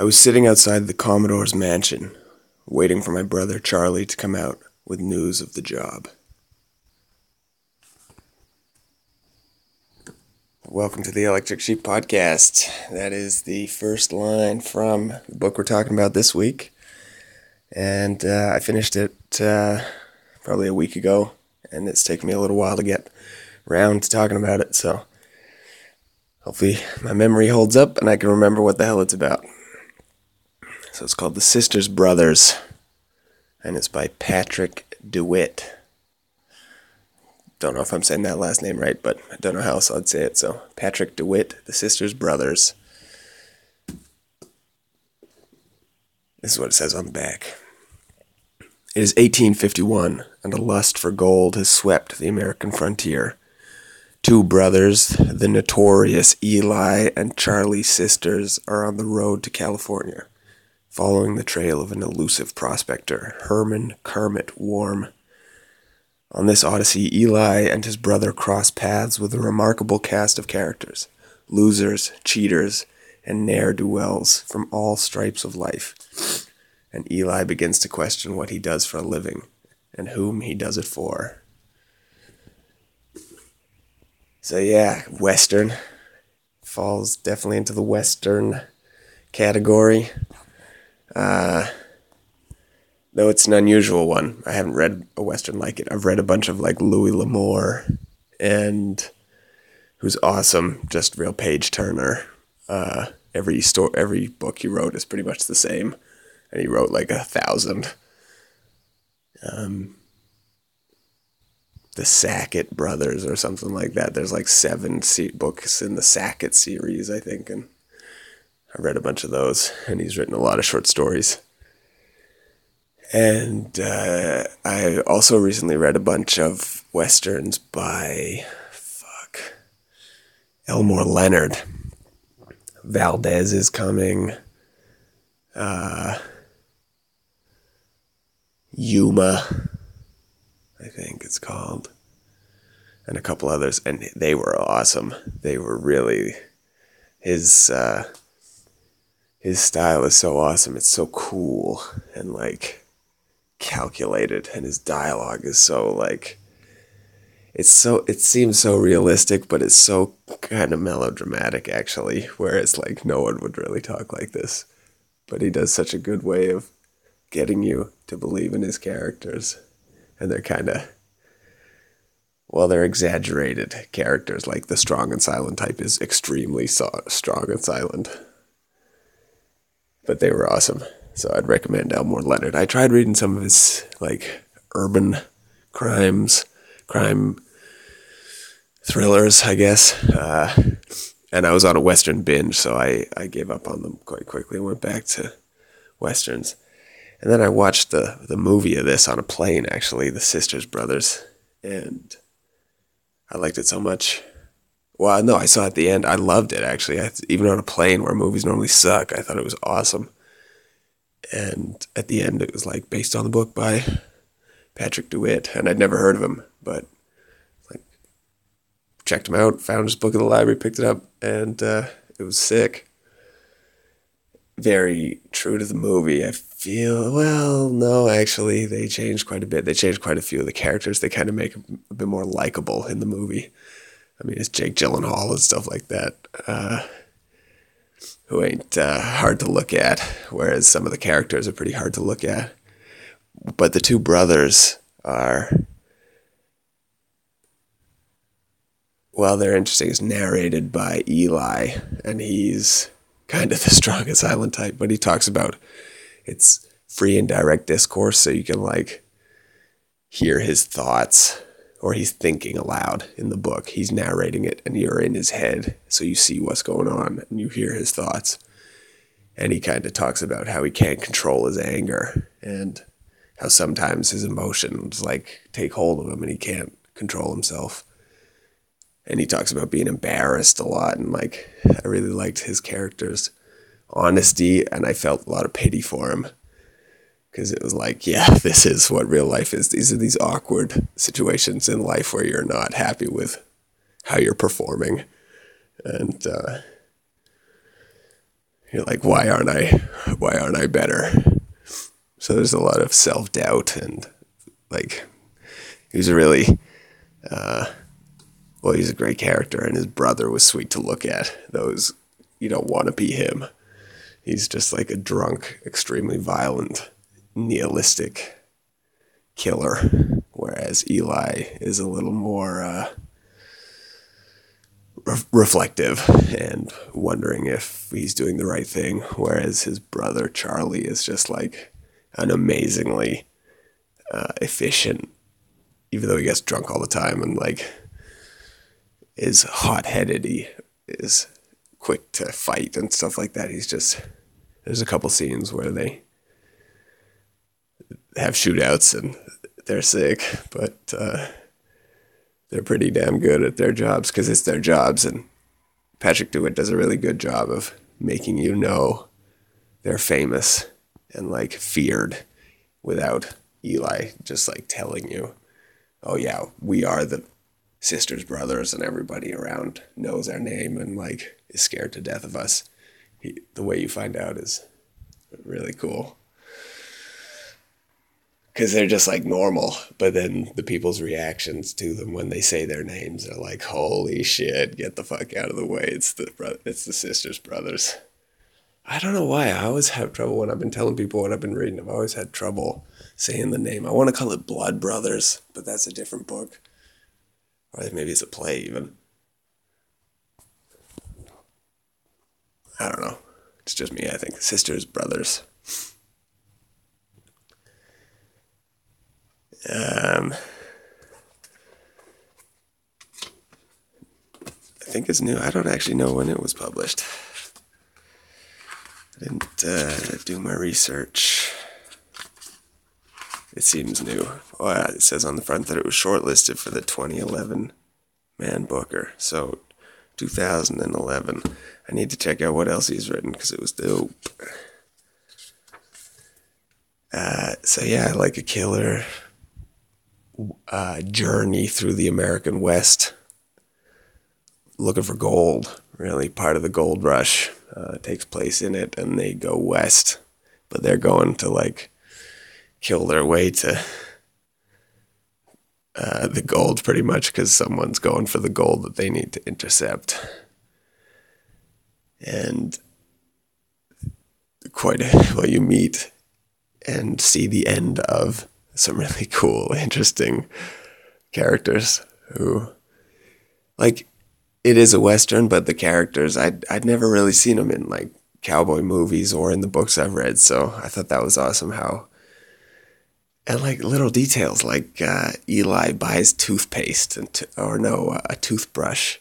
I was sitting outside the Commodore's mansion, waiting for my brother Charlie to come out with news of the job. Welcome to the Electric Sheep Podcast. That is the first line from the book we're talking about this week. And uh, I finished it uh, probably a week ago, and it's taken me a little while to get around to talking about it. So hopefully my memory holds up and I can remember what the hell it's about. So it's called The Sisters Brothers, and it's by Patrick DeWitt. Don't know if I'm saying that last name right, but I don't know how else I'd say it. So Patrick DeWitt, The Sisters Brothers. This is what it says on the back. It is 1851, and a lust for gold has swept the American frontier. Two brothers, the notorious Eli and Charlie Sisters, are on the road to California, following the trail of an elusive prospector, Hermann Kermit Warm. On this odyssey, Eli and his brother cross paths with a remarkable cast of characters losers, cheaters, and ne'er do wells from all stripes of life. And Eli begins to question what he does for a living and whom he does it for. So, yeah, Western falls definitely into the Western category. Uh, though it's an unusual one. I haven't read a western like it. I've read a bunch of like Louis L'Amour, and who's awesome, just real page turner. Uh, every store, every book he wrote is pretty much the same, and he wrote like a thousand. Um, the Sackett brothers or something like that. There's like seven se- books in the Sackett series, I think, and I read a bunch of those. And he's written a lot of short stories. And uh, I also recently read a bunch of westerns by fuck Elmore Leonard. Valdez is coming. Uh, Yuma, I think it's called, and a couple others, and they were awesome. They were really his uh, his style is so awesome. It's so cool and like calculated and his dialogue is so like it's so it seems so realistic but it's so kind of melodramatic actually whereas like no one would really talk like this but he does such a good way of getting you to believe in his characters and they're kind of well they're exaggerated characters like the strong and silent type is extremely so- strong and silent but they were awesome so I'd recommend Elmore Leonard. I tried reading some of his like urban crimes, crime thrillers, I guess. Uh, and I was on a western binge, so I, I gave up on them quite quickly and went back to westerns. And then I watched the the movie of this on a plane, actually, The Sisters Brothers, and I liked it so much. Well, no, I saw at the end. I loved it actually. I, even on a plane where movies normally suck, I thought it was awesome and at the end it was like based on the book by Patrick DeWitt, and I'd never heard of him, but like checked him out, found his book in the library, picked it up, and uh, it was sick. Very true to the movie. I feel well, no, actually, they changed quite a bit. They changed quite a few of the characters. They kind of make them a bit more likable in the movie. I mean, it's Jake Gyllenhaal and stuff like that. Uh, who ain't uh, hard to look at, whereas some of the characters are pretty hard to look at. But the two brothers are, well, they're interesting. It's narrated by Eli, and he's kind of the strongest silent type, but he talks about it's free and direct discourse, so you can like hear his thoughts or he's thinking aloud in the book. He's narrating it and you're in his head. So you see what's going on and you hear his thoughts. And he kind of talks about how he can't control his anger and how sometimes his emotions like take hold of him and he can't control himself. And he talks about being embarrassed a lot and like I really liked his character's honesty and I felt a lot of pity for him because it was like, yeah, this is what real life is. These are these awkward situations in life where you're not happy with how you're performing, and uh, you're like, why aren't I, why aren't I better? So there's a lot of self doubt and like, he's a really, uh, well, he's a great character, and his brother was sweet to look at. Those you don't want to be him. He's just like a drunk, extremely violent, nihilistic killer, whereas Eli is a little more uh, re- reflective and wondering if he's doing the right thing, whereas his brother Charlie is just like an amazingly uh, efficient, even though he gets drunk all the time and like is hot headed. He is quick to fight and stuff like that. He's just there's a couple scenes where they have shootouts and they're sick, but uh, they're pretty damn good at their jobs because it's their jobs. And Patrick Dewitt does a really good job of making you know they're famous and like feared without Eli just like telling you, oh yeah, we are the sisters, brothers, and everybody around knows our name and like is scared to death of us. He, the way you find out is really cool because they're just like normal, but then the people's reactions to them when they say their names are like, "Holy shit, get the fuck out of the way!" It's the bro- it's the sisters, brothers. I don't know why. I always have trouble when I've been telling people what I've been reading. I've always had trouble saying the name. I want to call it Blood Brothers, but that's a different book. Or maybe it's a play even. I don't know. It's just me, I think. Sisters, brothers. Um, I think it's new. I don't actually know when it was published. I didn't uh, do my research. It seems new. Oh, it says on the front that it was shortlisted for the 2011 Man Booker. So 2011. I need to check out what else he's written because it was dope. Uh, so yeah, like a killer uh, journey through the American West, looking for gold. Really, part of the gold rush uh, takes place in it, and they go west, but they're going to like kill their way to uh, the gold pretty much because someone's going for the gold that they need to intercept. And quite a, well, you meet and see the end of some really cool, interesting characters who, like, it is a western, but the characters I'd I'd never really seen them in like cowboy movies or in the books I've read. So I thought that was awesome how and like little details like uh, Eli buys toothpaste and or no a toothbrush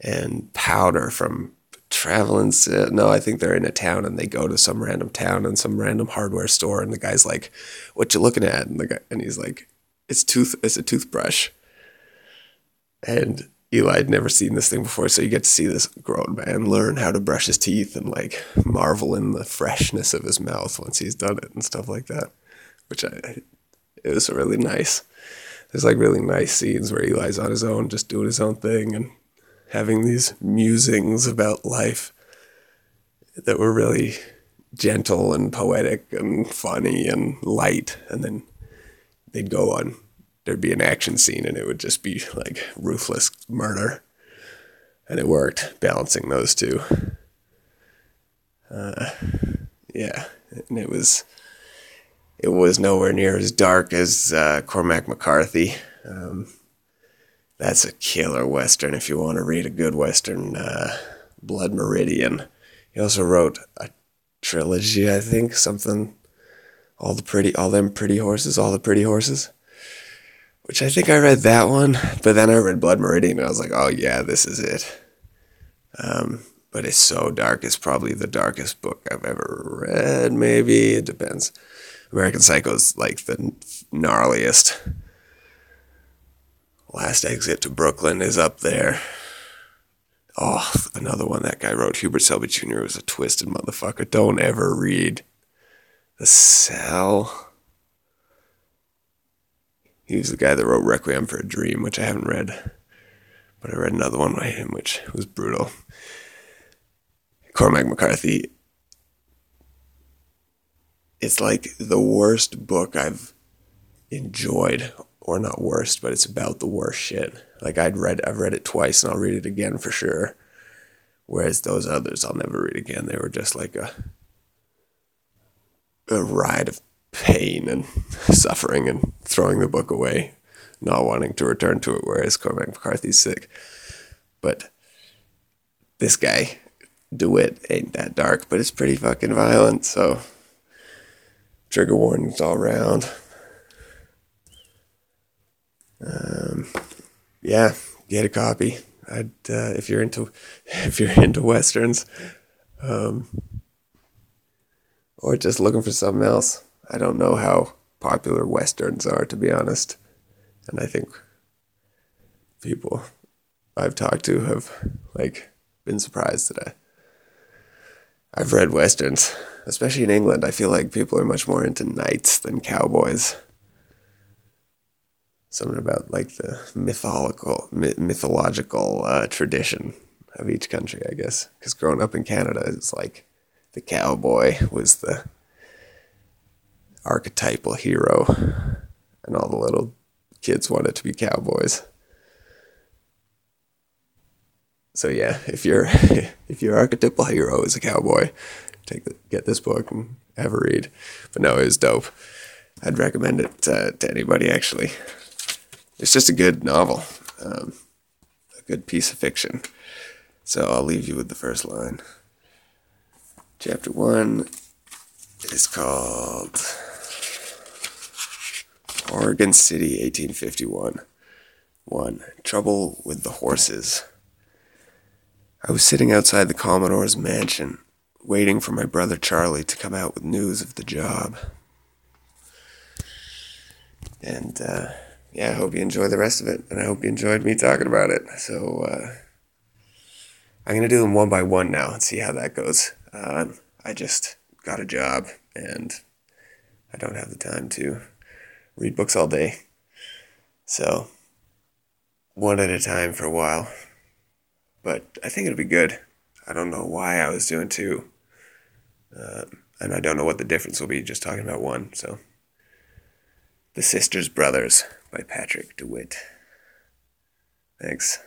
and powder from traveling. No, I think they're in a town and they go to some random town and some random hardware store and the guy's like, "What you looking at?" And the guy and he's like, "It's tooth. It's a toothbrush." And Eli had never seen this thing before, so you get to see this grown man learn how to brush his teeth and like marvel in the freshness of his mouth once he's done it and stuff like that which I it was really nice. There's like really nice scenes where Eli's on his own, just doing his own thing and having these musings about life that were really gentle and poetic and funny and light. And then they'd go on, there'd be an action scene and it would just be like ruthless murder. And it worked, balancing those two. Uh, yeah, and it was it was nowhere near as dark as uh, Cormac McCarthy. Um, that's a killer western if you want to read a good western. Uh, Blood Meridian. He also wrote a trilogy, I think, something. All the pretty, all them pretty horses, all the pretty horses. Which I think I read that one, but then I read Blood Meridian and I was like, oh yeah, this is it. Um, but it's so dark. It's probably the darkest book I've ever read. Maybe it depends. American Psycho is like the gnarliest. Last Exit to Brooklyn is up there. Oh, another one that guy wrote. Hubert Selby Jr. was a twisted motherfucker. Don't ever read The Cell. He was the guy that wrote Requiem for a Dream, which I haven't read. But I read another one by him, which was brutal. Cormac McCarthy. It's like the worst book I've enjoyed, or not worst, but it's about the worst shit. Like I'd read, I've read it twice, and I'll read it again for sure. Whereas those others, I'll never read again. They were just like a a ride of pain and suffering and throwing the book away, not wanting to return to it. Whereas Cormac McCarthy's sick, but this guy, DeWitt, ain't that dark, but it's pretty fucking violent. So trigger warnings all around. Um, yeah, get a copy. I'd uh, if you're into if you're into westerns, um, or just looking for something else. I don't know how popular westerns are, to be honest, and I think people I've talked to have like been surprised that I I've read westerns, especially in England. I feel like people are much more into knights than cowboys something about like the mythological mythological uh, tradition of each country, I guess. Because growing up in Canada, it's like the cowboy was the archetypal hero, and all the little kids wanted to be cowboys. So yeah, if your if your archetypal hero is a cowboy, take the, get this book and have a read. But no, it was dope. I'd recommend it uh, to anybody actually it's just a good novel, um, a good piece of fiction. So I'll leave you with the first line. Chapter one is called Oregon City, 1851. 1. Trouble with the Horses. I was sitting outside the Commodore's mansion, waiting for my brother Charlie to come out with news of the job. And, uh, yeah, I hope you enjoy the rest of it, and I hope you enjoyed me talking about it. So uh, I'm gonna do them one by one now and see how that goes. Um, I just got a job, and I don't have the time to read books all day, so one at a time for a while. But I think it'll be good. I don't know why I was doing two, um, and I don't know what the difference will be just talking about one. So, The Sisters Brothers by Patrick DeWitt. Thanks.